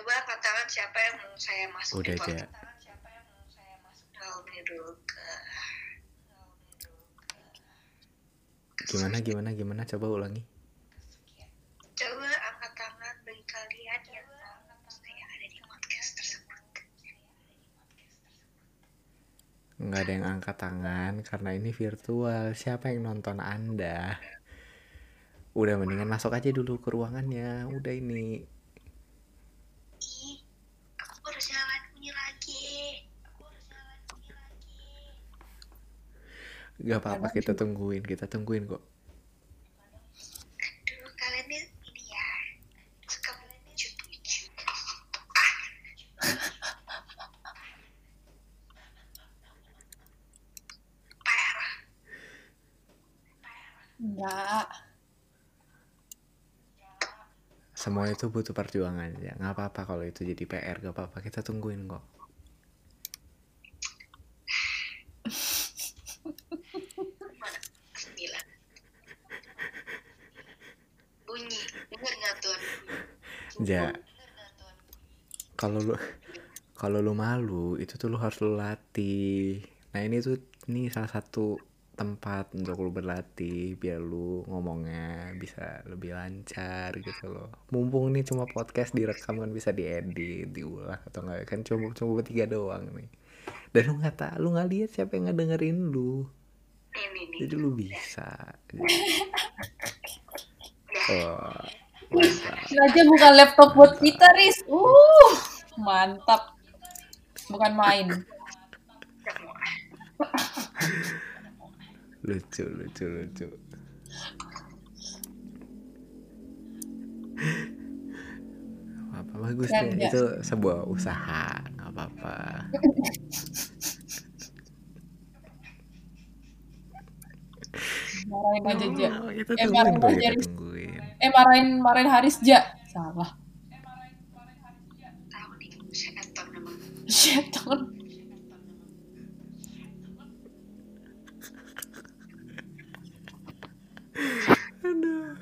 Coba katakan siapa yang mau saya masuk Udah, di podcast. Ja. Dua menit dulu ke Gimana gimana gimana coba ulangi. Coba angkat tangan bagi kalian yang saya ada di podcast tersebut. Nggak ada yang angkat tangan karena ini virtual. Siapa yang nonton Anda? Udah mendingan masuk aja dulu ke ruangannya. Udah ini. Ih, aku harus nyalain bunyi lagi. Gak apa-apa kita tungguin, kita tungguin kok. Aduh, kalian ini, ini ya suka lucu-lucu. Parah. Enggak. Semua itu butuh perjuangan ya. Nggak apa-apa kalau itu jadi PR, gak apa-apa. Kita tungguin kok. Ja. Kalau lu kalau lu malu itu tuh lu harus lu latih. Nah ini tuh ini salah satu tempat untuk lu berlatih biar lu ngomongnya bisa lebih lancar gitu loh. Mumpung nih cuma podcast direkam kan bisa diedit, diulang atau enggak kan cuma cuma bertiga doang nih. Dan lu nggak tahu, lu nggak lihat siapa yang ngedengerin lu. Ini nih. Jadi lu bisa. Oh, mantap. Ini aja bukan laptop buat kita, Riz. Uh, mantap. Bukan main. lucu lucu lucu apa bagus deh ya? itu sebuah usaha nggak apa-apa Marahin aja. Oh, kita Eh, tungguin aja, Riz. tungguin Eh, marahin, marahin Haris, Ja. Salah. Setan aduh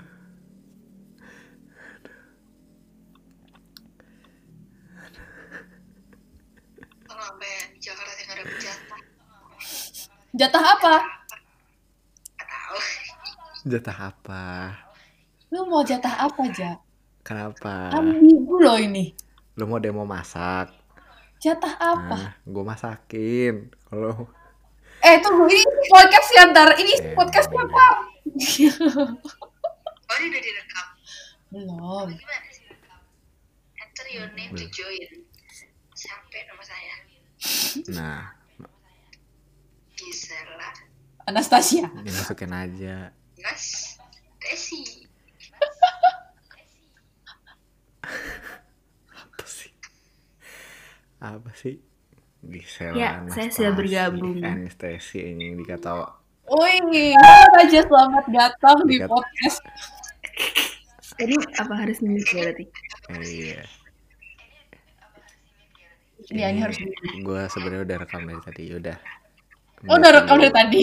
jatah, apa? jatah apa Lu mau jatah apa, Ja? kenapa Ambigu loh ini. lu mau demo masak Jatah apa? nah gue masakin kalau Eh, tunggu. Ini podcast ya, ntar. Ini Eh, podcast apa? Oh, ini udah direkam. Belum. Gimana sih? Enter your name to join. Sampai nama saya. nah Bisa lah. Anastasia. dimasukin aja Mas, Desi. apa sih apa sih Gisela Ya, saya sudah Anastasi, bergabung. anestesi ini dikata Wih, Raja selamat datang di Dekat. podcast. Jadi apa harus mimik ya berarti? iya Iya, ini harus gue sebenarnya udah rekam dari tadi udah Oh, udah rekam dari tadi.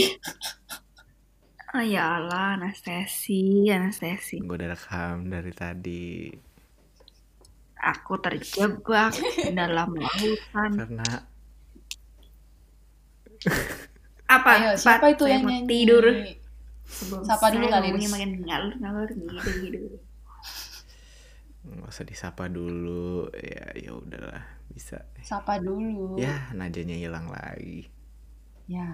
Oh ya Allah, anestesi, anestesi. gue udah rekam dari tadi Aku terjebak dalam lautan. karena Apa? Ayo, Pat, siapa itu yang nyanyi? tidur. Sebelum Sapa dulu kali, Riz. makin ngalur ngalur gitu gitu. nggak usah disapa dulu ya ya udahlah bisa Sapa dulu. ya najanya hilang lagi Ya.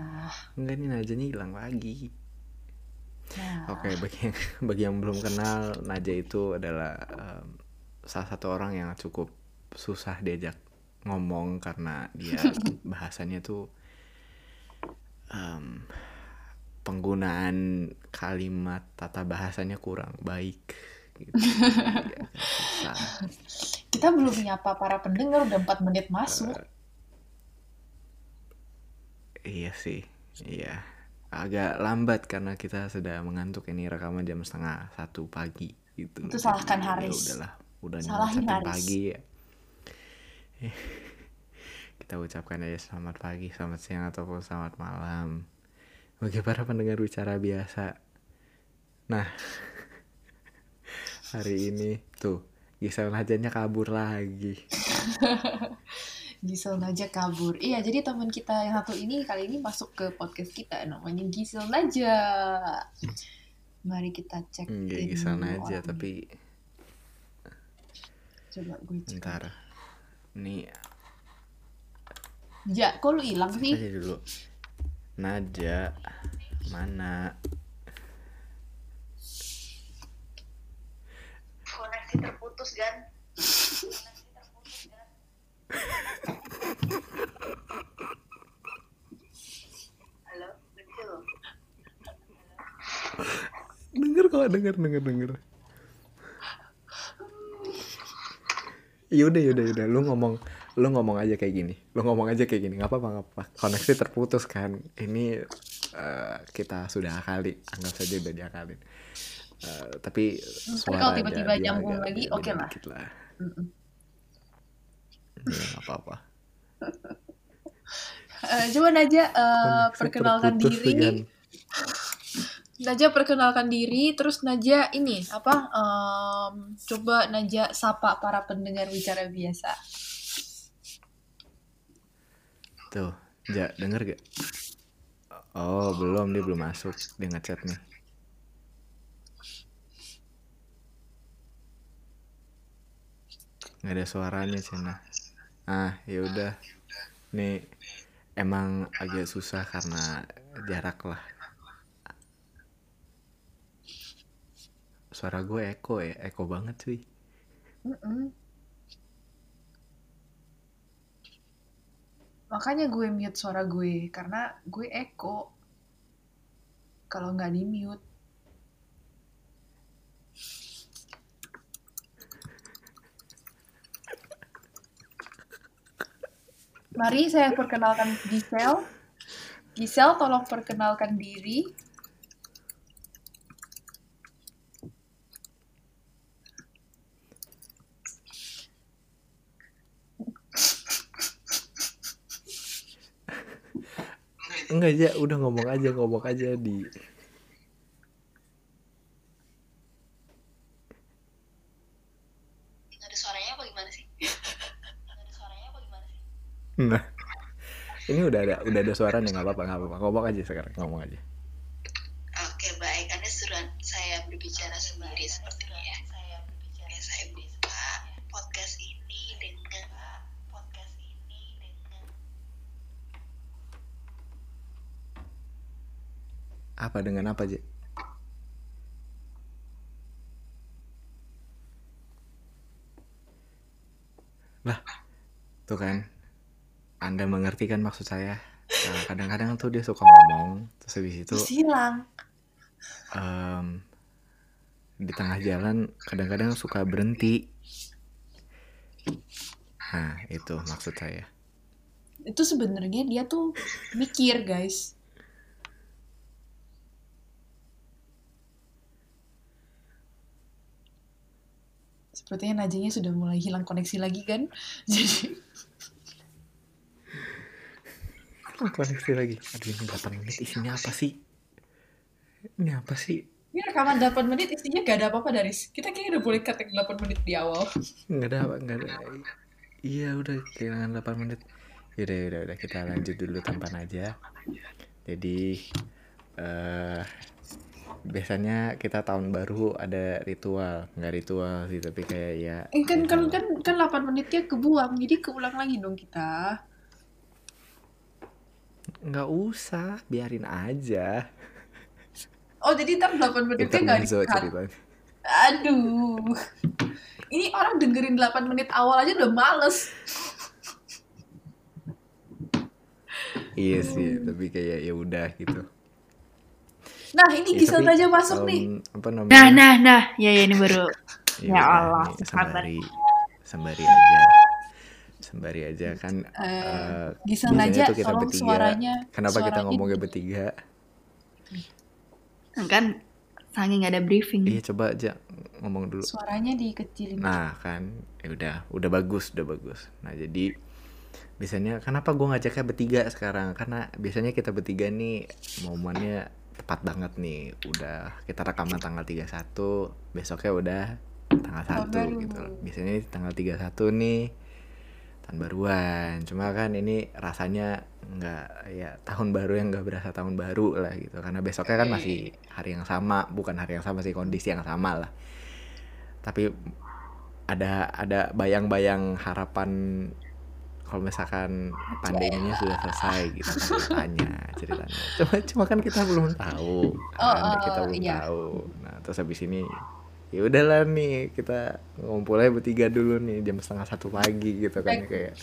enggak nih najanya hilang lagi ya. Oke, bagi yang bagi yang belum kenal, Naja itu adalah em, salah satu orang yang cukup susah diajak ngomong karena dia bahasanya tuh em, penggunaan kalimat tata bahasanya kurang baik. Gitu. Susah. Kita belum menyapa para pendengar udah 4 menit masuk. Iya sih, iya. Agak lambat karena kita sudah mengantuk ini rekaman jam setengah satu pagi gitu. Itu salahkan Jadi, Haris. Ya udahlah, udah Haris. pagi ya. Kita ucapkan aja selamat pagi, selamat siang ataupun selamat malam. Bagi para pendengar bicara biasa. Nah, hari ini tuh Gisel Najanya kabur lagi. Gisel Naja kabur. Iya, jadi teman kita yang satu ini kali ini masuk ke podcast kita namanya Gisel Naja. Mari kita cek Gisel Naja tapi coba gue cek. ntar nih Ya, kok lu hilang sih? aja dulu. Naja mana? Koneksi terputus kan? Halo. Denger kok, denger, denger, denger. Yaudah, yaudah, yaudah. Lu ngomong, lu ngomong aja kayak gini. Lu ngomong aja kayak gini. Nggak apa-apa, nggak apa. Koneksi terputus kan. Ini eh, kita sudah akali. Anggap saja udah diakalin. Eh, tapi suara kalau tiba-tiba aja nyambung lagi, oke lah. dikit lah. Mm-mm. Ya, nggak apa-apa. Coba Naja eh, Koneksi perkenalkan diri. Gan. Naja perkenalkan diri, terus Naja ini apa? em, coba Naja sapa para pendengar bicara biasa. Tuh, Ja, denger gak? Oh, belum. Dia belum masuk. Dia ngechat nih. Nggak ada suaranya, Cina. Ah, yaudah. Nih, emang agak susah karena jarak lah. Suara gue eko ya, eko banget cuy. Mm-mm. Makanya gue mute suara gue karena gue echo kalau nggak di mute. Mari saya perkenalkan Gisel. Gisel tolong perkenalkan diri. Enggak aja, udah ngomong aja, ngomong aja di. Nggak ada suaranya apa gimana sih? Nggak ada suaranya apa gimana sih? Nah, ini udah ada, udah ada suaranya nggak apa-apa, nggak apa-apa. Ngomong aja sekarang, ngomong aja. Oke, baik. Anda suruh saya berbicara sendiri sepertinya ya. Oke, saya buka podcast ini dengan podcast ini dengan Apa dengan apa aja? Lah, tuh kan. Anda mengerti kan maksud saya? Nah, kadang-kadang tuh dia suka ngomong, terus habis itu Terus hilang. em, di tengah jalan kadang-kadang suka berhenti. Nah, itu maksud saya. Itu sebenarnya dia tuh mikir, guys. Sepertinya Najanya sudah mulai hilang koneksi lagi kan? Jadi Koneksi lagi. Aduh, ini 8 menit isinya apa sih? Ini apa sih? ini rekaman 8 menit isinya gak ada apa-apa dari kita kayaknya udah boleh cut yang 8 menit di awal. nggak ada apa nggak ada iya udah kehilangan 8 menit yaudah yaudah udah kita lanjut dulu tanpa aja jadi eh biasanya kita tahun baru ada ritual nggak ritual sih tapi kayak ya Eh kan kan kan kan 8 menitnya kebuang, jadi keulang lagi dong kita. nggak usah biarin aja Oh jadi ntar 8 menitnya gak intermezzo di cut. ceritanya Aduh. Ini orang dengerin 8 menit awal aja udah males. iya sih tapi kayak ya udah gitu Nah ini Ya, Gisel tapi, aja masuk nih. em, apa namanya Nah, nah, nah. Ya, ya ini baru. Ya Ya udah, Allah, nih, sabar. sembari sembari aja sembari aja kan Eh, eh, Gisel biasanya aja tuh kita bertiga. suaranya. kenapa kita suaranya ngomongnya di- bertiga Kan saking ada briefing. iya coba aja ngomong dulu Suaranya dikecilin. nah kan ya udah udah bagus udah bagus nah jadi biasanya kenapa gue ngajaknya bertiga sekarang karena biasanya kita bertiga nih momennya tepat banget nih udah kita rekaman tanggal 31 besoknya udah tanggal Tahun 1 baru. gitu loh. Biasanya ini tanggal 31 nih tahun baruan. Cuma kan ini rasanya nggak ya tahun baru yang nggak berasa tahun baru lah gitu. Karena besoknya kan masih hari yang sama, bukan hari yang sama sih kondisi yang sama lah. Tapi ada ada bayang-bayang harapan kalau misalkan pandeminya sudah selesai gitu ceritanya ceritanya cuma cuma kan kita belum tahu kan, Oh, oh, kita belum iya. tahu nah terus habis ini ya udahlah nih kita ngumpulnya bertiga dulu nih jam setengah satu pagi gitu kan Baik. kayak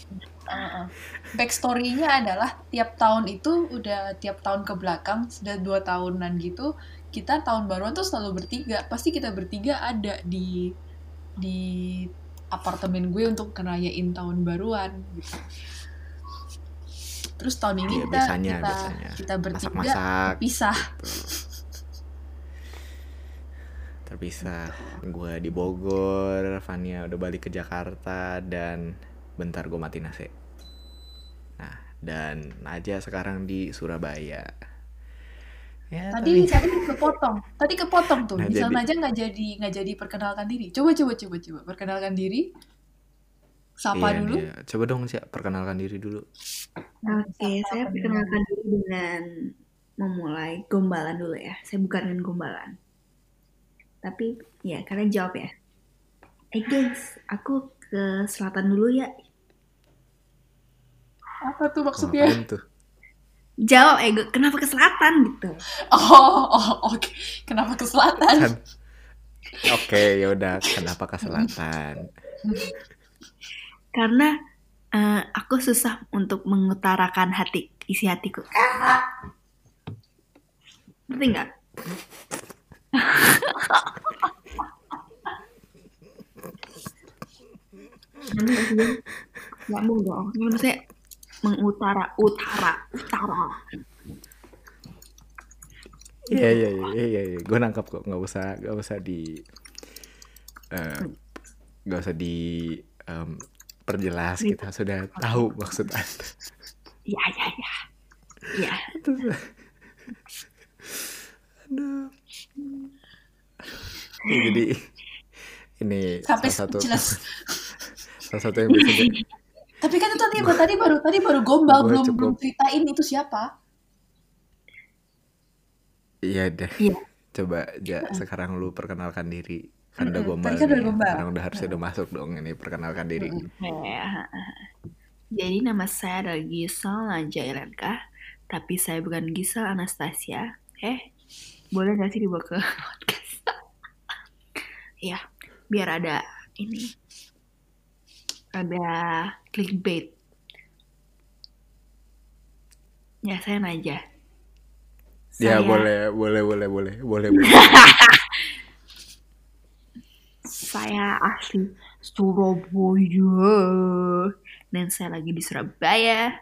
uh. Backstory-nya adalah tiap tahun itu udah tiap tahun ke belakang sudah dua tahunan gitu kita tahun baruan tuh selalu bertiga pasti kita bertiga ada di di apartemen gue untuk ngerayain tahun baruan gitu. Terus tahun ini Iya, kita biasanya, kita biasanya. kita bertiga masak-masak pisah. terpisah gue di Bogor Fania udah balik ke Jakarta dan bentar gue mati nasi nah dan Naja sekarang di Surabaya ya Tadi tapi- tadi kepotong. Tadi kepotong tuh. Nah, Misal jadi- aja nggak jadi nggak jadi perkenalkan diri. Coba coba coba coba perkenalkan diri. Sapa Iya, dulu. iya. coba dong Cia, perkenalkan diri dulu Oke, saya perkenalkan diri dengan memulai gombalan dulu ya. Saya bukan dengan gombalan. Tapi ya kalian jawab ya. Eh guys, aku ke selatan dulu ya. Apa tuh maksudnya? Ngapain tuh Jawab, eh gue- kenapa ke selatan gitu? Oh, oh oke. Kenapa ke selatan? Kan- oke yaudah kenapa ke selatan Karena eh, aku susah untuk mengutarakan hati, isi hatiku. Ngerti nggak? Nyambung nggak? Nyambung dong. Maksudnya mengutara, utara, utara. Iya iya iya iya iya. Gue nangkap kok nggak usah nggak usah di eh, nggak usah di em, perjelas kita sudah tahu maksud anda. Iya, iya, iya. Iya. Aduh. Ya, jadi ini Sampai salah satu jelas. salah satu yang bisa Tapi kan itu tadi tadi baru tadi baru gombal belum cukup- belum ceritain itu siapa. Iya deh. Iya. Coba ja, sekarang lu perkenalkan diri. Kan udah gombal. Tadi kan udah nih. gombal. Sekarang udah harusnya udah masuk dong ini perkenalkan diri. Ya. Jadi nama saya adalah Gisel Naja Irenka, tapi saya bukan Gisel Anastasia. Eh, boleh gak sih dibawa ke podcast? ya, biar ada ini, ada clickbait. Ya, saya Naja. Ya Saya- boleh boleh boleh boleh boleh boleh. Saya asli Surabaya dan saya lagi di Surabaya.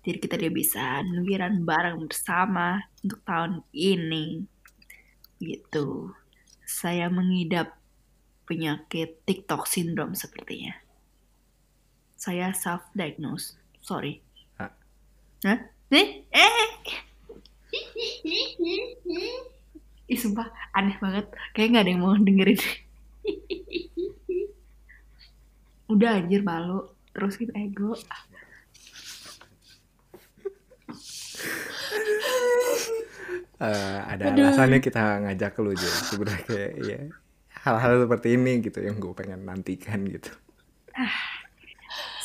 Jadi kita dia bisa liburan bareng bersama untuk tahun ini. Gitu. Saya mengidap penyakit TikTok syndrome sepertinya. Saya self diagnose. Sorry. Hah? Hah? Eh? Eh? Ih sumpah aneh banget. Kayak nggak ada yang mau dengerin. Udah anjir malu. Terus kita ego. Eh, ada Aduh. alasannya kita ngajak lu aja sebenarnya kayak ya hal-hal seperti ini gitu yang gue pengen nantikan gitu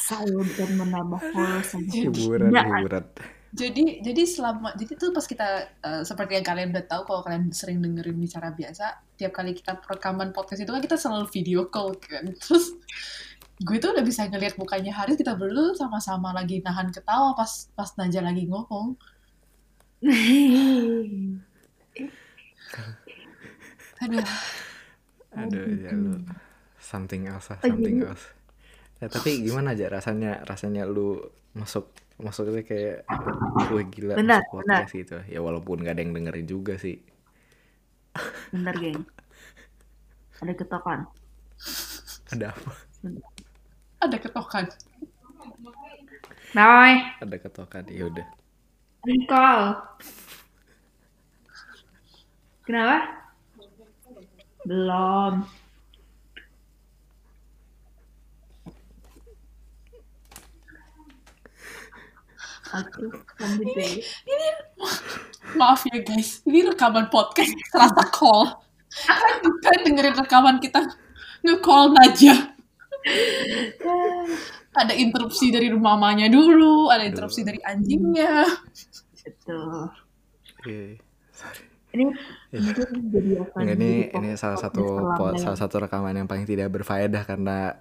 Saya bukan menambah followers hiburan Tidak. hiburan Jadi jadi selama jadi tuh pas kita eh, seperti yang kalian udah tahu kalau kalian sering dengerin bicara biasa, tiap kali kita rekaman podcast itu kan kita selalu video call kan. Terus gue tuh udah bisa ngeliat mukanya Haris kita berdua sama-sama lagi nahan ketawa pas pas Naja lagi ngomong. Aduh, aduh ya lu something else lah something else ya tapi gimana aja rasanya rasanya lu masuk masuknya kayak wah gila Benar, masuk podcast gitu ya walaupun gak ada yang dengerin juga sih Bentar, geng. Ada ketokan. ada apa ada ketokan. Boy, ada ketokan ya udah recall. Kenapa? Belum. Aku lanjut deh. Maaf ya guys, ini rekaman podcast terasa call. Kan dengerin rekaman kita nge-call aja. ada interupsi dari mamanya dulu, ada interupsi dari anjingnya. Betul. Iya, sorry. Ini Iya. jadi ini ini salah satu po- salah satu rekaman yang paling tidak berfaedah karena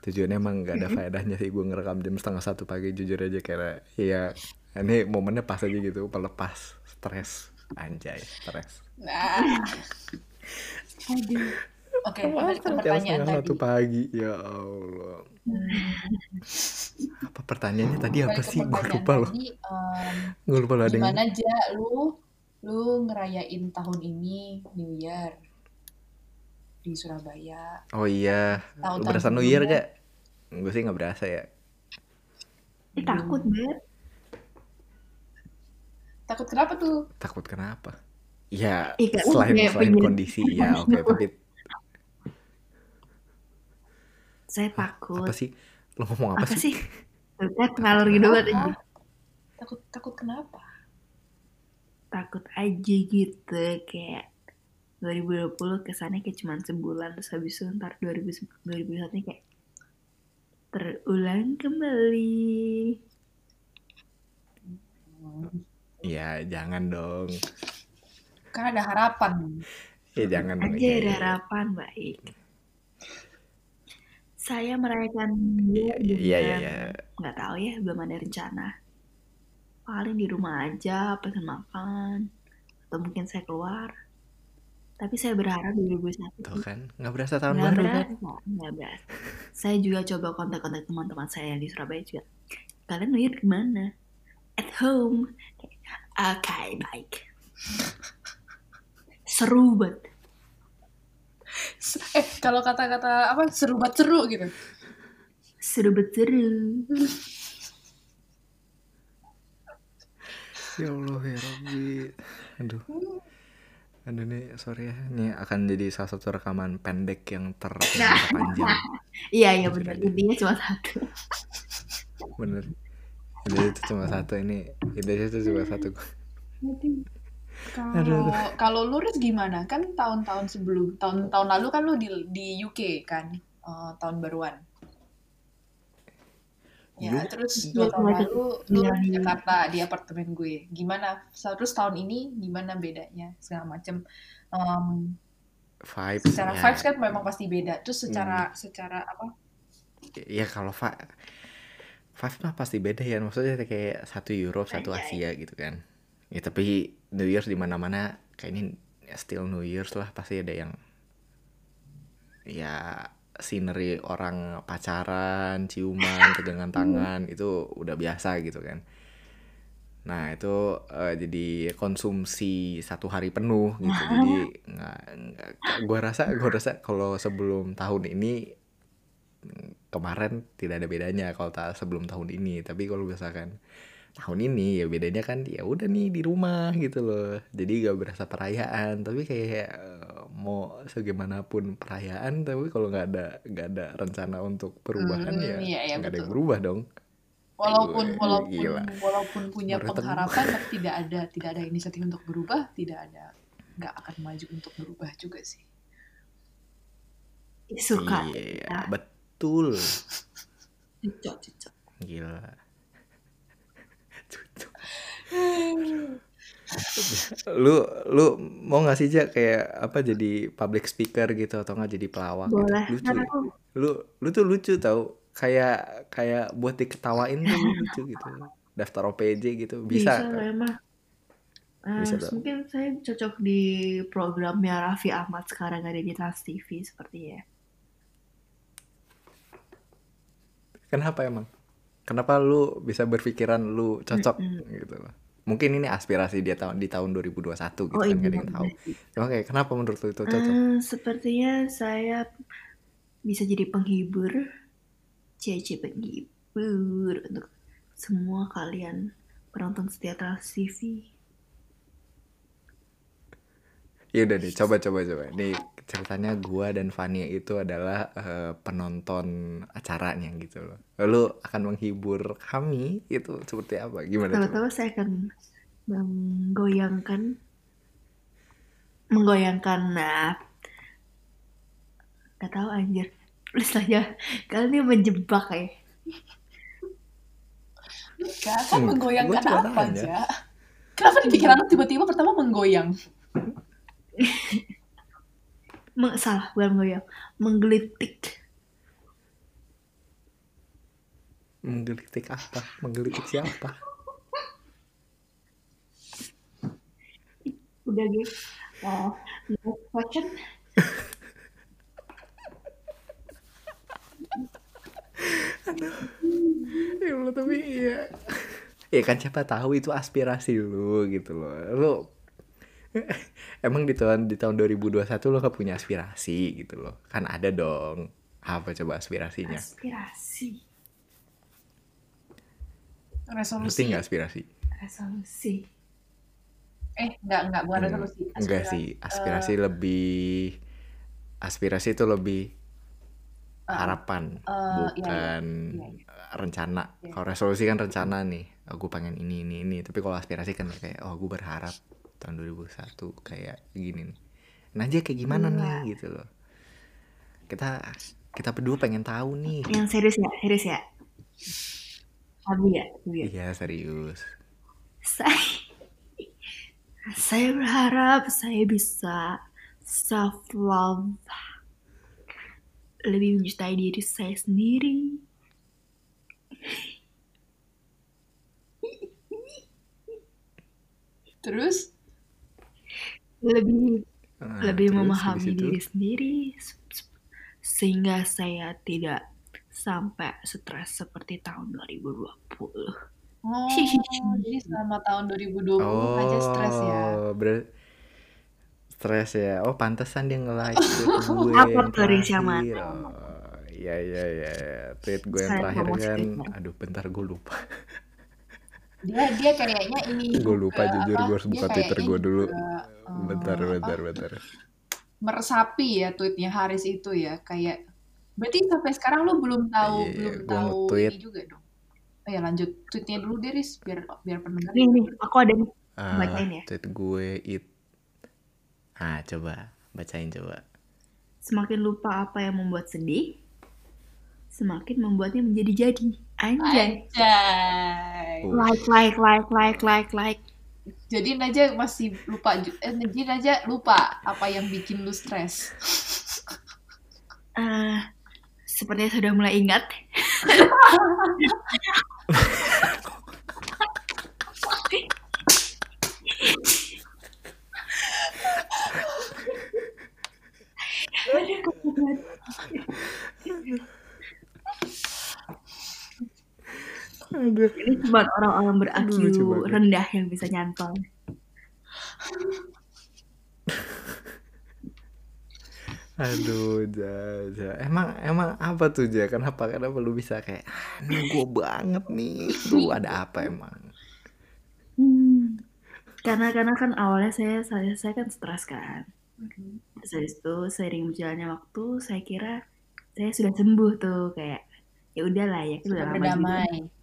tujuannya emang nggak ada faedahnya sih. Gue ngerekam jam setengah satu pagi jujur aja karena ya ini momennya pas aja gitu pelepas stres anjay stres. Nah, Aduh. oke, balik ke jam pertanyaan setengah tadi. satu pagi ya Allah. Apa pertanyaannya tadi apa sih? Gue lupa loh. em, gue lupa loh ada yang gimana aja lu lu ngerayain tahun ini New Year di Surabaya. Oh iya. Lu Tahun-tahun berasa New Year gak? Gue sih nggak berasa ya. Ih, takut banget. takut kenapa tuh? Takut kenapa? Ya kan selain kayak selain pengen- kondisi. ya oke tapi Saya takut. apa sih? Lo ngomong apa, Apa sih? sih? Kan ngalor gitu banget. Takut takut kenapa Takut aja gitu kayak 2020 kesannya kayak cuman sebulan terus habis itu ntar 2000 2021 kayak terulang kembali. ya jangan dong kan ada harapan ya jangan dong Aja ya, ada ya. harapan baik. Saya merayakan Iya, iya, dengan iya. nggak tahu ya belum ada rencana. Paling di rumah aja pesan makan atau mungkin saya keluar. Tapi saya berharap 2021 Tuh kan, nggak berasa tahun nggak baru berasa, kan? nggak berasa. Saya juga coba kontak-kontak teman-teman saya yang di Surabaya juga. Kalian Year gimana? At home. Oke, baik. Seru banget. eh kalau kata-kata apa seru banget seru gitu Seru banget seru. Ya Allah ya Rabbi. Aduh. Aduh nih, sorry ya. Ini akan jadi salah satu rekaman pendek yang ter terpanjang. Iya, iya benar. Intinya cuma satu. Bener. Ini itu cuma satu ini. Ini itu cuma satu. kalau kalau lu Riz gimana kan tahun-tahun sebelum tahun-tahun lalu kan lu di di UK kan eh, tahun baruan ya Yuk. terus Iya, dua tahun lalu lu Iya, di iya. Jakarta di apartemen gue gimana terus tahun ini gimana bedanya segala macem Em, Vibes. secara ya. vibes kan memang pasti beda terus secara secara apa Ya kalau va Five mah pasti beda ya maksudnya kayak satu Europe satu. Asia gitu kan ya tapi New Year's di mana mana kayaknya ya still New Year's lah pasti ada yang ya scenery orang pacaran ciuman pegangan tangan itu udah biasa gitu kan. Nah itu eh, jadi konsumsi satu hari penuh gitu. Jadi nggak gua rasa gua rasa kalau sebelum tahun ini kemarin tidak ada bedanya kalau tak sebelum tahun ini. Tapi kalau misalkan tahun ini ya bedanya kan ya udah nih di rumah gitu loh jadi gak berasa perayaan tapi kayak eh, mau segaimanapun perayaan tapi kalau nggak ada nggak ada rencana untuk perubahan Hmm, ya iya, iya, nggak ada yang berubah dong walaupun Aduh, walaupun gila. walaupun punya Baru pengharapan tapi tidak ada tidak ada inisiatif untuk berubah tidak ada nggak akan maju untuk berubah juga sih Suka. iya betul Cocok, cocok. gila. Lu lu mau nggak sih Ja kayak apa jadi public speaker gitu atau nggak jadi pelawak gitu? Boleh. lucu ya? aku lu lu tuh lucu tau kayak kayak buat diketawain tuh lu lucu gitu daftar OPJ gitu bisa, bisa, Bisa dong. mungkin saya cocok di programnya Raffi Ahmad sekarang ada di Trans TV seperti ya. kenapa emang kenapa lu bisa berpikiran lu cocok Mm-mm. gitu loh. Mungkin ini aspirasi dia tahun di tahun 2021 gitu Oh kan iya, gak ada yang tahu cuma kayak kenapa menurut lu itu cocok? Eh, sepertinya saya bisa jadi penghibur, cece penghibur untuk semua kalian penonton setia Trans TV. ya udah deh coba coba coba. Nih ceritanya gua dan Fania itu adalah eh, penonton acaranya gitu loh. Lalu akan menghibur kami itu seperti apa? Gimana coba? Tahu-tahu saya akan menggoyangkan menggoyangkan nah gak tahu anjir saja kalian ini menjebak ya Enggak, kan Hmm, menggoyangkan apa aja? Kenapa di pikiran tiba-tiba pertama menggoyang? Meng- salah bukan menggoyang menggelitik Menggelitik apa? Menggelitik siapa? udah guys oh, next question Ya Allah tapi iya. Ya kan siapa tahu itu aspirasi lu gitu loh. Lu emang di tahun di tahun 2021 lu gak punya aspirasi gitu loh. Kan ada dong. Apa coba aspirasinya? aspirasi Ngerti Resolusi. nggak aspirasi? resolusi Eh, enggak, enggak, bukan Hmm, resolusi. Enggak sih, aspirasi lebih aspirasi itu lebih Eh, harapan, eh, iya, bukan iya, iya. eh, rencana. Iya. Kalau resolusi kan rencana nih, oh, gue pengen ini ini ini. Tapi kalau aspirasi kan kayak oh gue berharap tahun 2001 kayak gini nih. Najia kayak gimana Gila. nih gitu loh. Kita kita berdua pengen tahu nih. yang serius ya serius ya Abi ya Abi ya Iya serius. saya saya berharap saya bisa self love lebih mencintai diri saya sendiri Terus, lebih Ah, lebih terus memahami diri sendiri sehingga saya tidak sampai stres seperti tahun 2020 oh, jadi selama tahun 2020 aja stres ya. Oh, ber- stres ya. Oh, pantesan dia nge-like gue Apa yang terakhir. Oh, iya iya iya. Tweet gue yang terakhir kan. Aduh, bentar gue lupa. Dia dia kayaknya ini Gue lupa juga, jujur gue harus buka Twitter gue dulu. juga, eh, Bentar, apa, bentar, bentar. meresapi ya tweetnya Haris itu ya kayak berarti sampai sekarang lu belum tahu Iya, belum tahu nge-tweet. ini juga dong oh ya lanjut tweetnya dulu deh Riz biar biar pendengar nih aku ada nih Ah, Bacain ya? tweet gue it. Ah, coba bacain coba. semakin lupa apa yang membuat sedih semakin membuatnya menjadi-jadi anjay Anjay. Like like like like like like Jadi Naja masih lupa eh jadi Naja lupa apa yang bikin lu stres. Eh, sepertinya sudah mulai ingat Aduh, kebetulan. Aduh. Ini cuma orang-orang Aduh, banget. rendah yang bisa nyantol. Aduh, ja, ja. Emang emang apa tuh ja? Kenapa kenapa lu bisa kayak ah, ini gue banget nih. Lu ada apa emang? Hmm. Karena karena kan awalnya saya saya saya kan stres kan. Terus habis itu seiring berjalannya waktu saya kira saya sudah sembuh tuh kayak ya udahlah ya Sudah udah lama juga.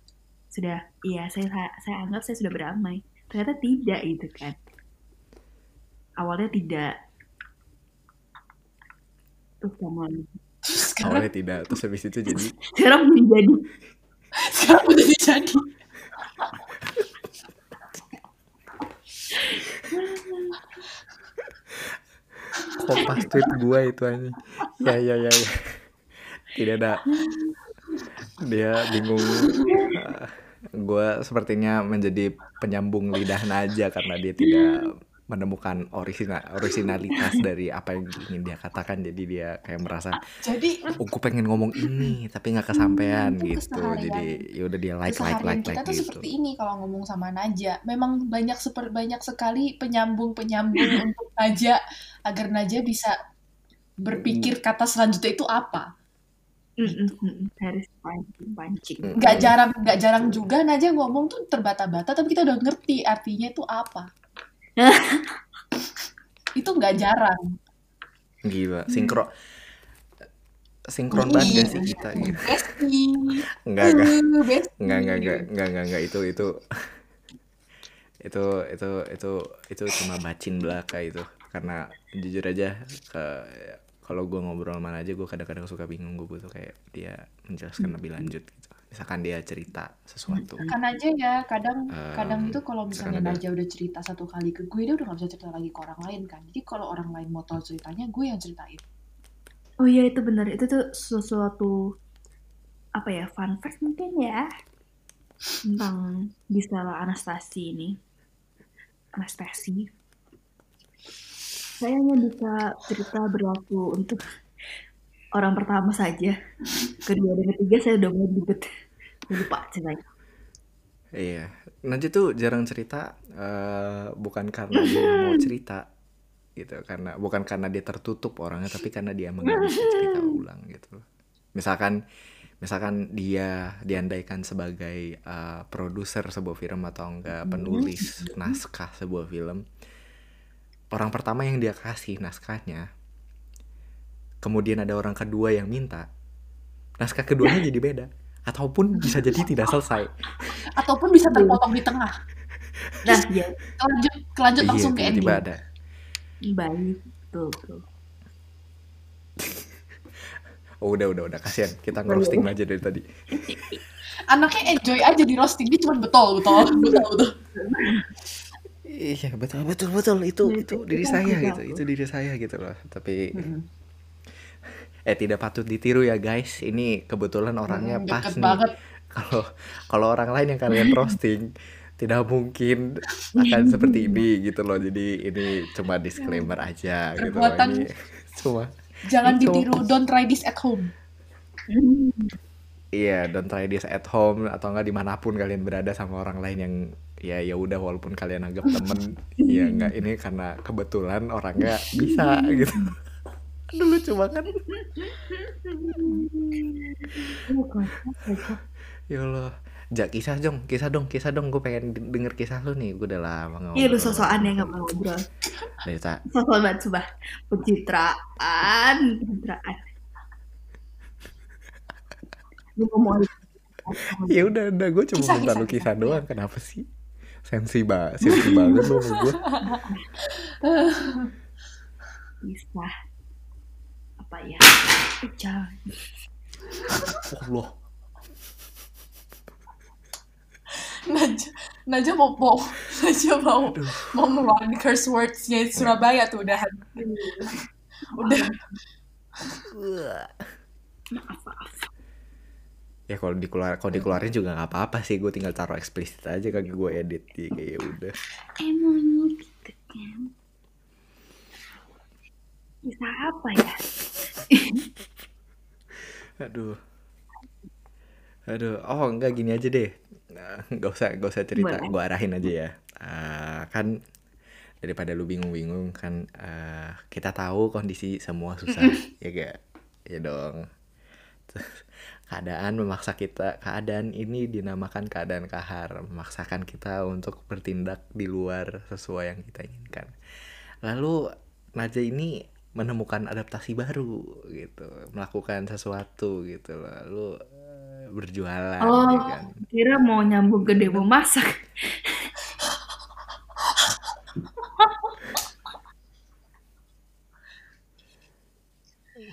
Sudah iya saya saya anggap saya sudah berdamai. Ternyata tidak gitu kan. Awalnya tidak. Terus Terus sekarang Awalnya tidak, terus habis itu jadi sekarang menjadi sekarang udah jadi. kompas tweet gue itu aja. Ya ya ya ya. Tidak ada. Dia bingung. gue sepertinya menjadi penyambung lidah Naja karena dia tidak menemukan original originalitas dari apa yang ingin dia katakan jadi dia kayak merasa Jadi oh gue pengen ngomong ini tapi nggak kesampaian Hmm, itu gitu keseharian. jadi ya udah dia like like like kita like tuh gitu seperti ini kalau ngomong sama Naja. Memang banyak seper banyak sekali penyambung-penyambung untuk Naja agar Naja bisa berpikir kata selanjutnya itu apa. Mm, mm, mm, mm. harus pancing pancing. Mm. Nggak jarang nggak jarang juga Naja ngomong tuh terbata-bata tapi kita udah ngerti artinya itu apa. itu nggak jarang. gila sinkro sinkron banget gak sih kita gitu enggak enggak enggak enggak enggak enggak enggak itu itu itu itu itu itu cuma bacin belaka itu karena jujur aja ke kalau gue ngobrol sama aja gue kadang-kadang suka bingung gue butuh kayak dia menjelaskan lebih lanjut gitu misalkan dia cerita sesuatu Kan aja ya, kadang Em, kadang itu kalau misalnya misalkan ada- Naja udah cerita satu kali ke gue, dia udah gak bisa cerita lagi ke orang lain kan. Jadi kalau orang lain mau tahu ceritanya, gue yang ceritain. Oh iya itu benar. Itu tuh sesuatu apa ya fun fact mungkin ya tentang Gisela Anastasi ini. Anastasi. Saya hanya bisa cerita berlaku untuk orang pertama saja. Kedua dan ketiga saya udah mulai ribet. Lupa ceritanya. Iya, Najwa tuh jarang cerita, eh, bukan karena dia mau cerita, gitu, karena bukan karena dia tertutup orangnya, tapi karena dia emang bisa cerita ulang gitu. Misalkan, misalkan dia diandaikan sebagai eh, produser sebuah film atau enggak penulis naskah sebuah film, orang pertama yang dia kasih naskahnya, kemudian ada orang kedua yang minta, naskah keduanya jadi beda, ataupun bisa jadi tidak selesai. Ataupun bisa terpotong di tengah. Nah, ya Lanjut, lanjut Iya, langsung ke ending. tiba-tiba ada. baik betul betul. Oh udah udah udah kasihan kita ngerosting aja dari tadi. Anaknya enjoy aja di roasting, dia cuma betul, betul, betul, betul. Iya betul betul betul itu Nah, itu itu- diri saya aku gitu itu diri saya gitu loh. Tapi eh tidak patut ditiru ya guys. Ini kebetulan orangnya Hmm, pas nih. banget. Kalau kalau orang lain yang kalian roasting tidak mungkin akan seperti ini gitu loh. Jadi ini cuma disclaimer aja gitu loh. Ini cuma Jangan Itu. ditiru, don't try this at home. Iya, don't try this at home atau enggak di mana pun kalian berada sama orang lain yang ya ya udah walaupun kalian anggap temen ya enggak ini karena kebetulan orangnya bisa gitu. Aduh lucu banget. Oh, kocak, kocak. Ya Allah. Ja, kisah dong, kisah dong, kisah dong. Gue pengen denger kisah lu nih. Gue udah lama ngobrol. Iya lu sosokan ya nggak mau ngobrol. Dari tak. Sosokan banget coba. Pencitraan, pencitraan. Lu ngomong Ya udah, udah. Gue cuma minta lu kisah. doang. Kenapa sih? Sensi banget, sensi banget lu sama gue. kisah apa ya? Jangan. Allah. Najwa, Najwa mau, mau, Najwa mau, Aduh. mau ngeluarin curse words-nya Surabaya tuh udah. Udah. Maaf, maaf. Ya kalau dikeluar kalau dikeluarin juga nggak apa-apa sih. Gue tinggal taruh eksplisit aja kagak gue edit. Jadi kayak ya udah. Emangnya gitu kan? Kisah apa ya? Aduh. Aduh, oh enggak gini aja deh. Nah, Nggak usah nggak usah cerita, gue arahin aja ya. Eh, kan daripada lu bingung-bingung kan eh, kita tahu kondisi semua susah, ya gak? Ya dong. Terus, keadaan memaksa kita, keadaan ini dinamakan keadaan kahar, memaksakan kita untuk bertindak di luar sesuai yang kita inginkan. Lalu Naja ini menemukan adaptasi baru gitu, melakukan sesuatu gitu lalu eh, berjualan Oh. ya kan. Kira mau nyambung ke demo masak.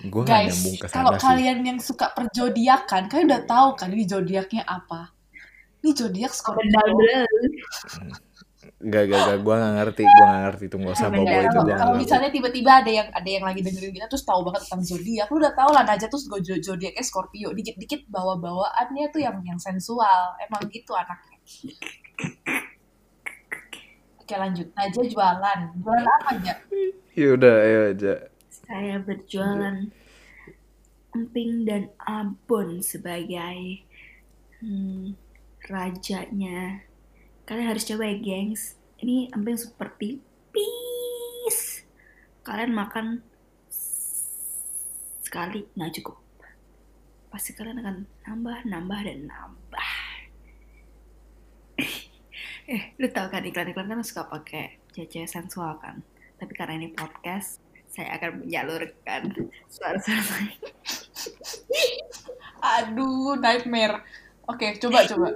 Gue gak Guys, nyambung ke kalau sih. kalian yang suka perjodiakan, kalian udah tahu kan ini zodiaknya apa. Ini zodiak Scorpio. Gak, gak, gak, gue gak ngerti, gue gak ngerti tuh gak usah bawa itu kalau, gue misalnya tiba-tiba ada yang ada yang lagi dengerin kita terus tahu banget tentang zodiak, lu udah tahu lah Naja tuh zo- zodiaknya Scorpio. Dikit-dikit bawa-bawaannya tuh yang yang sensual. Emang gitu anaknya. Oke lanjut. Naja jualan. Jualan apa aja? Ya udah, ayo aja. Saya berjualan emping dan abon sebagai hmm, rajanya. Kalian harus coba ya, gengs. Ini emping seperti peace. Kalian makan sekali nggak cukup. Pasti kalian akan nambah, nambah, dan nambah. eh, lu tau kan iklan-iklan kan suka pakai cewek sensual kan? Tapi karena ini podcast, saya akan menyalurkan suara-suara saya. Aduh, nightmare. Oke, coba coba.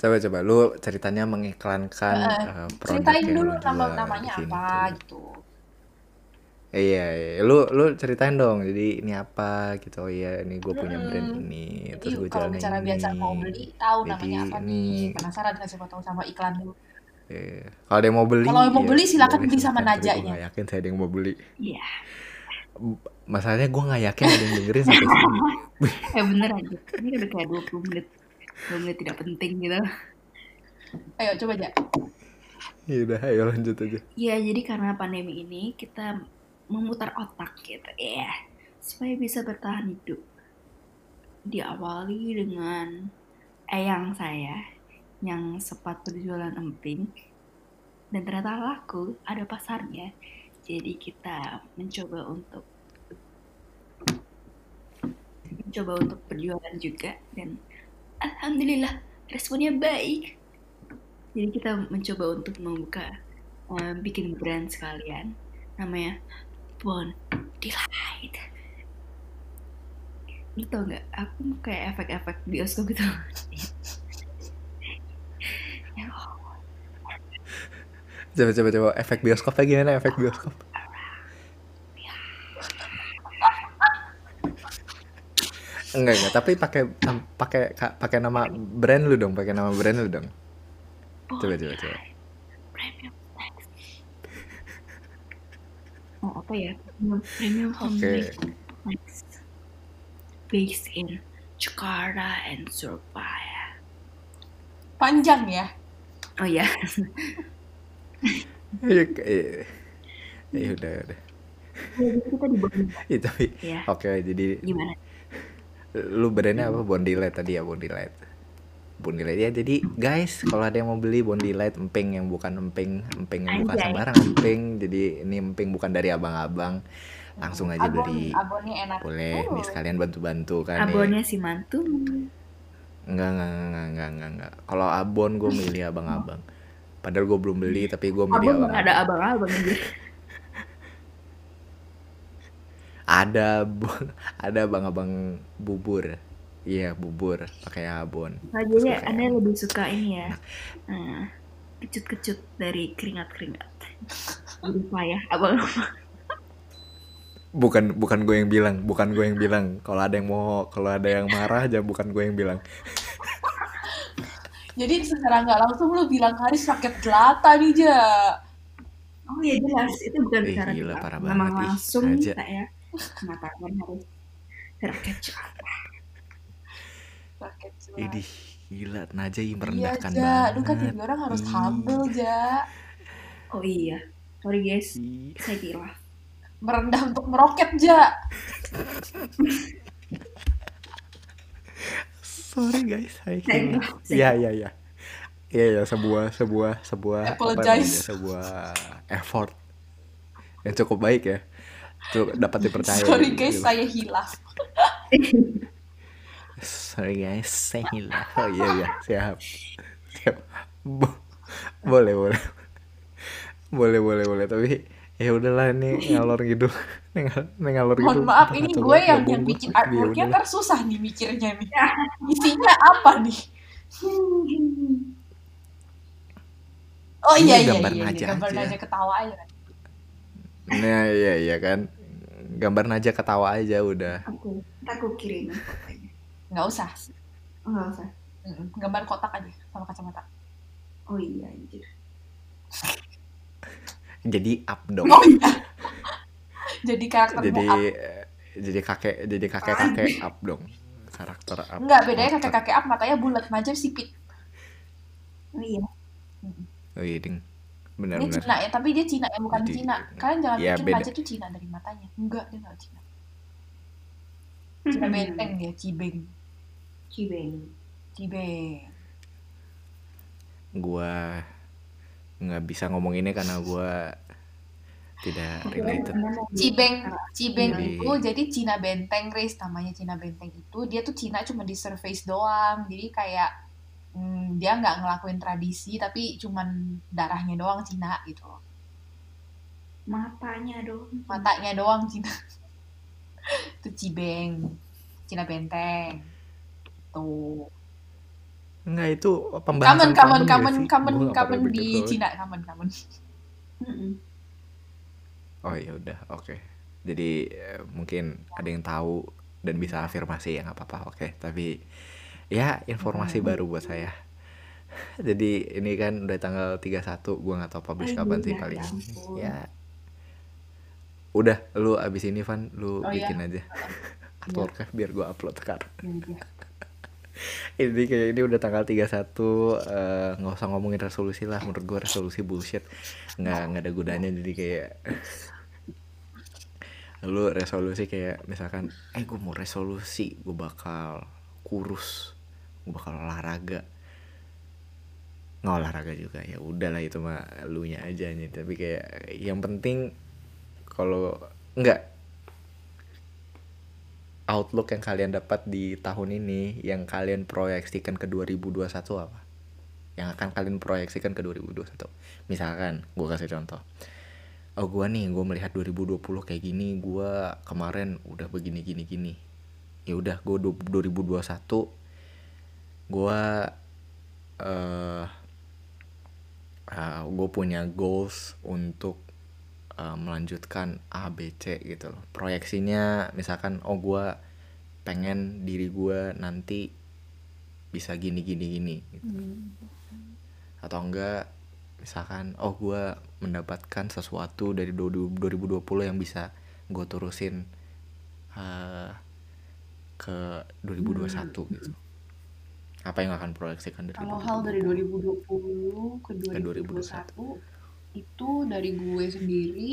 Coba coba lu ceritanya mengiklankan eh, produk Ceritain yang dulu lu nama namanya sini apa tuh. gitu. Iya, iya, lu lu ceritain dong. Jadi ini apa gitu. Oh iya, ini gue punya brand Mm-mm. ini. Terus gue kalau jualnya bicara ini. biasa mau beli, tahu Jadi namanya apa ini. nih. Penasaran kasih tahu sama iklan dulu. Iya. Kalau ada yang mau beli, Kalau mau ya beli silakan beli sama gue Najanya. gak yakin saya ada yang mau beli. Iya, Masalahnya gue gak yakin ada yang dengerin sampai sini. eh bener aja. Ini udah kayak 20 menit. 20 menit tidak penting gitu. Ayo coba aja. Ya udah, ayo lanjut aja. Iya, jadi karena pandemi ini kita memutar otak gitu ya. Supaya bisa bertahan hidup. Diawali dengan eyang saya yang sempat berjualan emping dan ternyata laku, ada pasarnya. Jadi kita mencoba untuk mencoba untuk berjualan juga dan alhamdulillah responnya baik. Jadi kita mencoba untuk membuka eh, bikin brand sekalian namanya Bon Delight. Lu tau gak? Aku kayak efek-efek bioskop gitu. Coba coba coba efek bioskopnya gimana? Efek bioskop. Enggak enggak, tapi pakai pakai ka- pakai nama brand lu dong, pakai nama brand lu dong. Coba coba coba. Premium Snacks. Oh apa ya? Premium home. Based in Jakarta and Surabaya. Panjang ya. Oh ya. Iya, iya. Ya udah udah. kita di Bogor. Iya, tapi Ya. oke jadi Gimana? lu brandnya apa Bondi Light tadi ya Bondi Light Bondi Light ya jadi guys kalau ada yang mau beli Bondi Light emping yang bukan emping emping yang bukan sembarang emping jadi ini emping bukan dari abang-abang langsung aja Abon, beli abonnya enak. boleh Uh. nih sekalian bantu-bantu kan nih Abonnya si mantu. enggak enggak enggak enggak enggak, enggak. kalau abon gue milih abang-abang padahal gue belum beli tapi gue Abon abang ada abang-abang aja. ada bu- ada abang-abang bubur. Iya bubur pakai abon. Anda yang- lebih suka ini ya. eh, kecut-kecut dari keringat-keringat. Jadi saya abang bukan bukan gue yang bilang bukan gue yang bilang. Kalau ada yang mau kalau ada yang marah aja bukan gue yang bilang Jadi secara nggak langsung lu bilang Haris sakit gelata nih, Ja. Oh iya jelas, itu bukan bicara gila, kita. parah Memang banget, langsung sengaja. saya mengatakan harus rakyat Jakarta. Sakit gelata. ini gila Najwa Iya, merendahkan Ja. banget Lu kan jadi orang harus humble, Ja. Oh iya, sorry guys, Ih. saya kira. Merendah untuk meroket, Ja. sorry guys. Saya iya iya iya. Iya ya sebuah sebuah sebuah Apologize. namanya, sebuah effort yang cukup baik ya. Cukup dapat dipercaya. Sorry gitu. guys, saya hilaf. sorry guys saya hilang oh iya iya. Siap. Siap. Bo- boleh boleh. Boleh boleh boleh. Tapi ya udahlah ini ngalor gitu ngalor gitu Mohon maaf, ini Coba gue yang, yang bikin Ya artworknya ntar susah nih mikirnya nih. Isinya apa nih? Oh iya iya gambar iya, Najwa gambar aja. Ketawa aja kan. nah iya iya kan gambar Naja ketawa aja udah Aku, aku kirim fotonya. Nggak usah. Nggak usah. Gambar kotak aja sama kacamata. Oh iya, anjir. Jadi up dong Oh iya. Jadi karakter jadi up. eh, jadi kakek jadi kakek kakek up dong karakter up Enggak, bedanya Otak. kakek-kakek up matanya bulat, Najwa sipit. Oh iya. oh iya ding Ini benar-benar Cina ya, tapi dia Cina ya, bukan Jadi- Cina. Kalian jangan pikir beda. Najwa tuh Cina dari matanya. Enggak, dia enggak Cina. Cina benteng dia, Cibeng. Cibeng. Cibeng. gua nggak bisa ngomong ini karena gua tidak related Cibeng, Cibeng Jadi- itu jadi Cina benteng, Riz. Namanya Cina benteng itu. Dia tuh Cina cuma di surface doang. Jadi kayak hmm, dia nggak ngelakuin tradisi, tapi cuman darahnya doang Cina gitu. Matanya dong. matanya doang Cina itu Cibeng Cina Benteng tuh Enggak itu pembahasan kamen kamen kamen kamen kamen di. Cina kamen kamen. Oh ya udah, oke. Jadi eh, mungkin ada yang tahu dan bisa afirmasi ya nggak apa-apa, oke. Tapi ya informasi Hmm. baru buat saya. Jadi ini kan udah tanggal 31, gua nggak tahu publish kapan sih iya, paling. ya. Ya. Udah, lu abis ini Van, lu Oh, iya. bikin aja artworknya biar gua upload sekarang. Jadi, Ini kayak ini udah tanggal 31 eh, nggak usah ngomongin resolusi lah menurut gua resolusi bullshit. Nggak nggak ada gunanya jadi kayak lu resolusi kayak misalkan eh gue mau resolusi gue bakal kurus gue bakal olahraga. Nggak olahraga juga ya udahlah itu mah lu nya aja nih. Tapi kayak yang penting kalau nggak outlook yang kalian dapat di tahun ini yang kalian proyeksikan ke 2021 apa? Yang akan kalian proyeksikan ke 2021. Misalkan, gue kasih contoh. Oh gue nih, gue melihat 2020 kayak gini, gue kemarin udah begini gini gini. Ya udah, gue 2021 gue eh gue punya goals untuk uh, melanjutkan A B C gitu loh. Proyeksinya misalkan oh gue pengen diri gue nanti bisa gini gini gini gitu. atau enggak misalkan oh gue mendapatkan sesuatu dari 2020 yang bisa gue terusin uh, ke 2021 gitu. Apa yang akan proyeksikan dari kalau hal dari 2020 ke Ke 2021 itu dari gue sendiri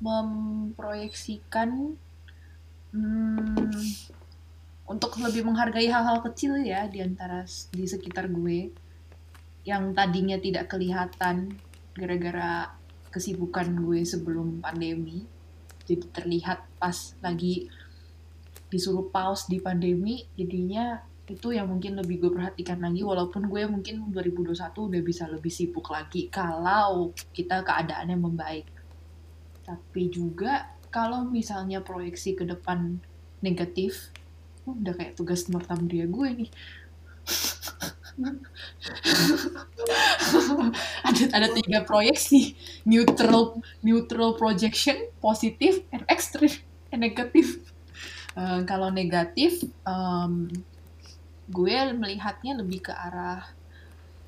memproyeksikan hmm, untuk lebih menghargai hal-hal kecil ya di antara di sekitar gue yang tadinya tidak kelihatan gara-gara kesibukan gue sebelum pandemi. Jadi terlihat pas lagi disuruh pause di pandemi jadinya itu yang mungkin lebih gue perhatikan lagi walaupun gue mungkin 2021 udah bisa lebih sibuk lagi kalau kita keadaannya membaik. Tapi juga kalau misalnya proyeksi ke depan negatif udah kayak tugas nortam dia gue nih. Ada ada tiga proyeksi. Neutral neutral projection positif and extreme and negatif Eh, kalau negatif em, gue melihatnya lebih ke arah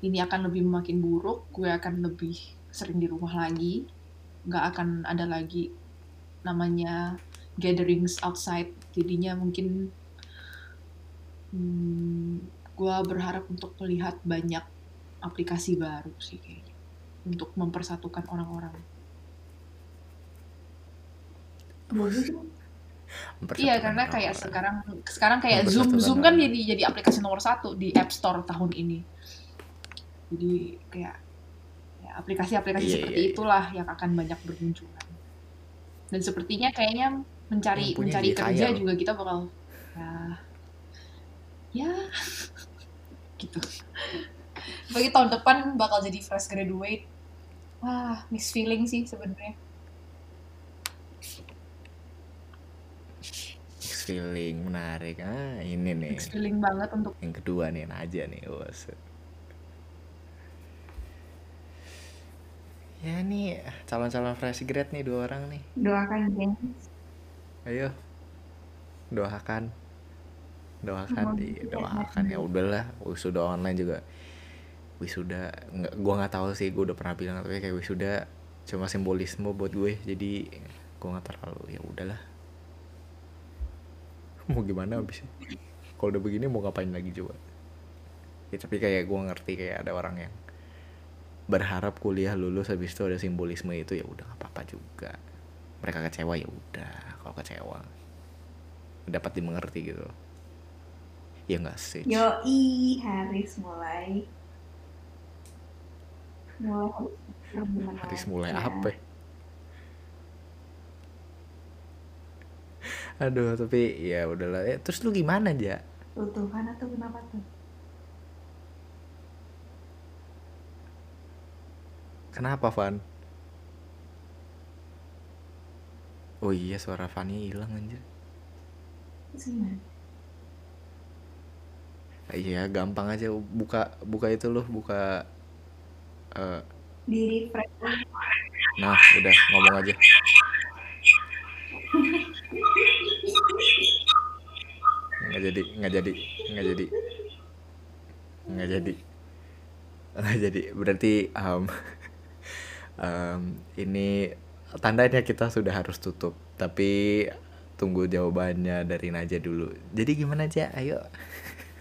ini akan lebih makin buruk gue akan lebih sering di rumah lagi. Nggak akan ada lagi namanya gatherings outside. Jadinya mungkin hmm, gue berharap untuk melihat banyak aplikasi baru sih kayaknya. Untuk mempersatukan orang-orang Iya karena kayak sekarang sekarang kayak Zoom Zoom kan orang. jadi jadi aplikasi nomor satu di App Store tahun ini. Jadi kayak ya, aplikasi-aplikasi Iya, seperti iya, iya. itulah yang akan banyak bermunculan. Dan sepertinya kayaknya mencari mencari kaya kerja loh. juga kita bakal ya ya gitu. Bagi tahun depan bakal jadi fresh graduate. Wah, mixed feeling sih sebenarnya. Mixed feeling menarik. Ah ini nih. Mixed feeling banget untuk yang kedua nih aja nih bos. Ya nih calon-calon fresh grad nih dua orang nih. Doakan geng. ayo. Doakan. Doakan di kita doakan. Ya udahlah wisuda online juga. Wisuda nggak gua nggak tahu sih gue udah pernah bilang tapi kayak wisuda cuma simbolisme buat gue jadi gua nggak terlalu ya udahlah mau gimana abis kalau udah begini mau ngapain lagi coba? Ya tapi kayak gua ngerti kayak ada orang yang berharap kuliah lulus habis itu ada simbolisme itu ya udah nggak apa-apa juga. Mereka kecewa ya udah. Kalau kecewa dapat dimengerti gitu ya nggak sih? Yoi, Haris mulai. Mulai Haris lagi mulai apa? ya? Aduh tapi ya udahlah. Eh, terus lu gimana aja Tuh, Tuhan atau kenapa tuh? kenapa Van? Oh iya suara Fanny hilang anjir. Iya gampang aja. Buka buka itu loh buka eh, Di refresh. Nah udah ngomong aja nggak jadi nggak jadi nggak jadi. Nggak jadi. Nggak jadi. Berarti um, um, ini tandanya kita sudah harus tutup. Tapi tunggu jawabannya dari Naja dulu. Jadi gimana aja ayo.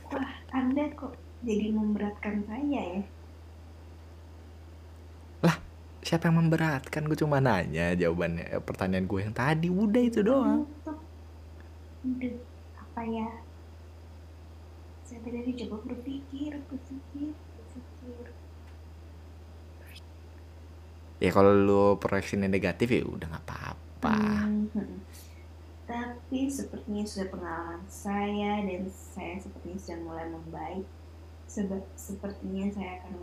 Wah, Anda kok jadi memberatkan saya ya? siapa yang memberatkan? Gue cuma nanya jawabannya eh, pertanyaan gue yang tadi. Udah itu doang apa ya? Saya tadi coba berpikir, berpikir, berpikir. ya kalau lu proyeksinya negatif ya udah nggak apa-apa Hmm, Tapi sepertinya sudah pengalaman saya dan saya sepertinya sudah mulai membaik. Sebe- sepertinya saya akan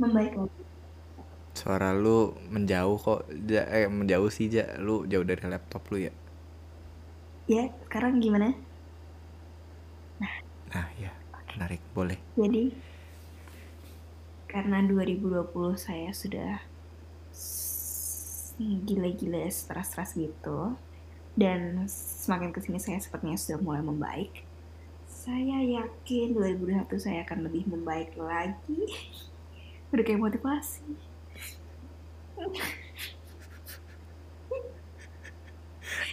membaik lagi. suara lu menjauh kok ja, eh menjauh sih ja lu jauh dari laptop lu ya Ya, sekarang gimana? nah ya menarik boleh Jadi karena 2020 saya sudah gila-gila stres-stres gitu dan semakin ke sini saya sepertinya sudah mulai membaik. Saya yakin 2021 saya akan lebih membaik lagi. Udah kayak motivasi.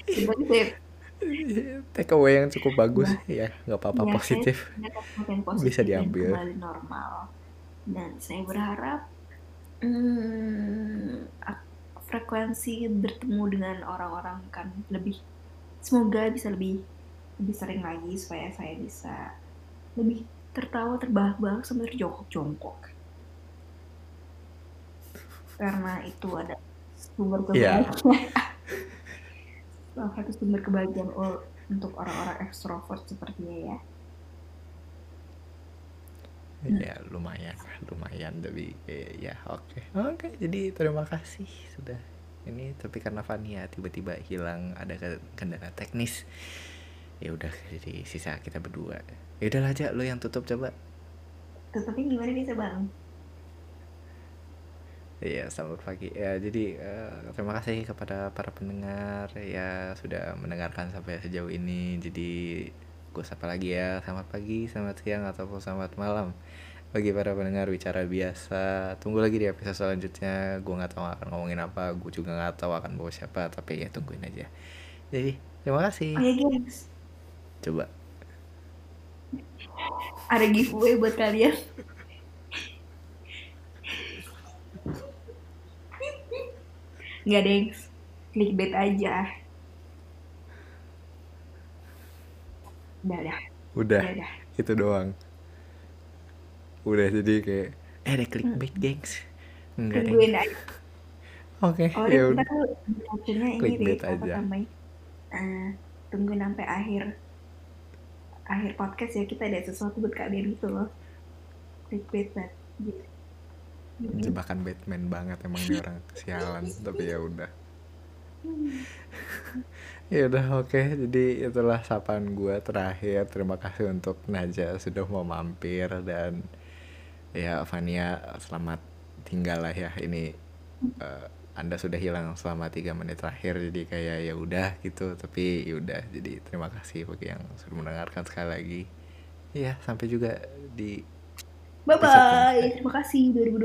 Sebenarnya saya take away yang cukup bagus ya nggak apa-apa Ya, positif positif Bisa diambil. kembali normal. Dan saya berharap hmm, frekuensi bertemu dengan orang-orang kan lebih semoga bisa lebih lebih sering lagi supaya saya bisa lebih tertawa terbahak-bahak sambil jongkok-jongkok. Karena itu ada sumber Iya. kebahagiaan. Salah satu sumber kebahagiaan untuk orang-orang ekstrovert sepertinya ya. ya lumayan lumayan. Tapi eh, ya oke. Oke jadi terima kasih sudah ini. Tapi karena Fania tiba-tiba hilang ada ke- kendala teknis ya udah jadi sisa kita berdua. Ya udahlah aja lu yang tutup coba. Tetapi gimana bisa bang? Iya, selamat pagi. Ya, jadi eh, terima kasih kepada para pendengar ya sudah mendengarkan sampai sejauh ini. Jadi gue sapa lagi ya, selamat pagi, selamat siang ataupun selamat malam bagi para pendengar bicara biasa. Tunggu lagi di episode selanjutnya. Gue nggak tahu akan ngomongin apa, gue juga nggak tahu akan bawa siapa, tapi ya tungguin aja. Jadi terima kasih. Gengs, Coba. ada giveaway buat kalian. Nggak gengs, clickbait aja. Udah, udah, Udah, udah, udah. itu doang. Udah jadi kayak eh ada clickbait, gengs. Enggak deh. Aja. Oke, Oh, ya udah. captionnya ini Clickbait deh, apa aja. namanya? Eh, tungguin sampai akhir akhir podcast ya kita ada sesuatu buat kalian gitu loh. Clickbait banget. Jebakan Batman banget emang nih orang sialan tapi ya udah. Ya udah oke. Jadi itulah sapaan gue terakhir. Terima kasih untuk Naja sudah mau mampir dan ya Fania selamat tinggal lah ya. Ini eh, anda sudah hilang selama tiga menit terakhir jadi kayak ya udah gitu. Tapi ya udah jadi terima kasih bagi yang sudah mendengarkan sekali lagi. Ya sampai juga di Bye bye. Terima kasih 2020.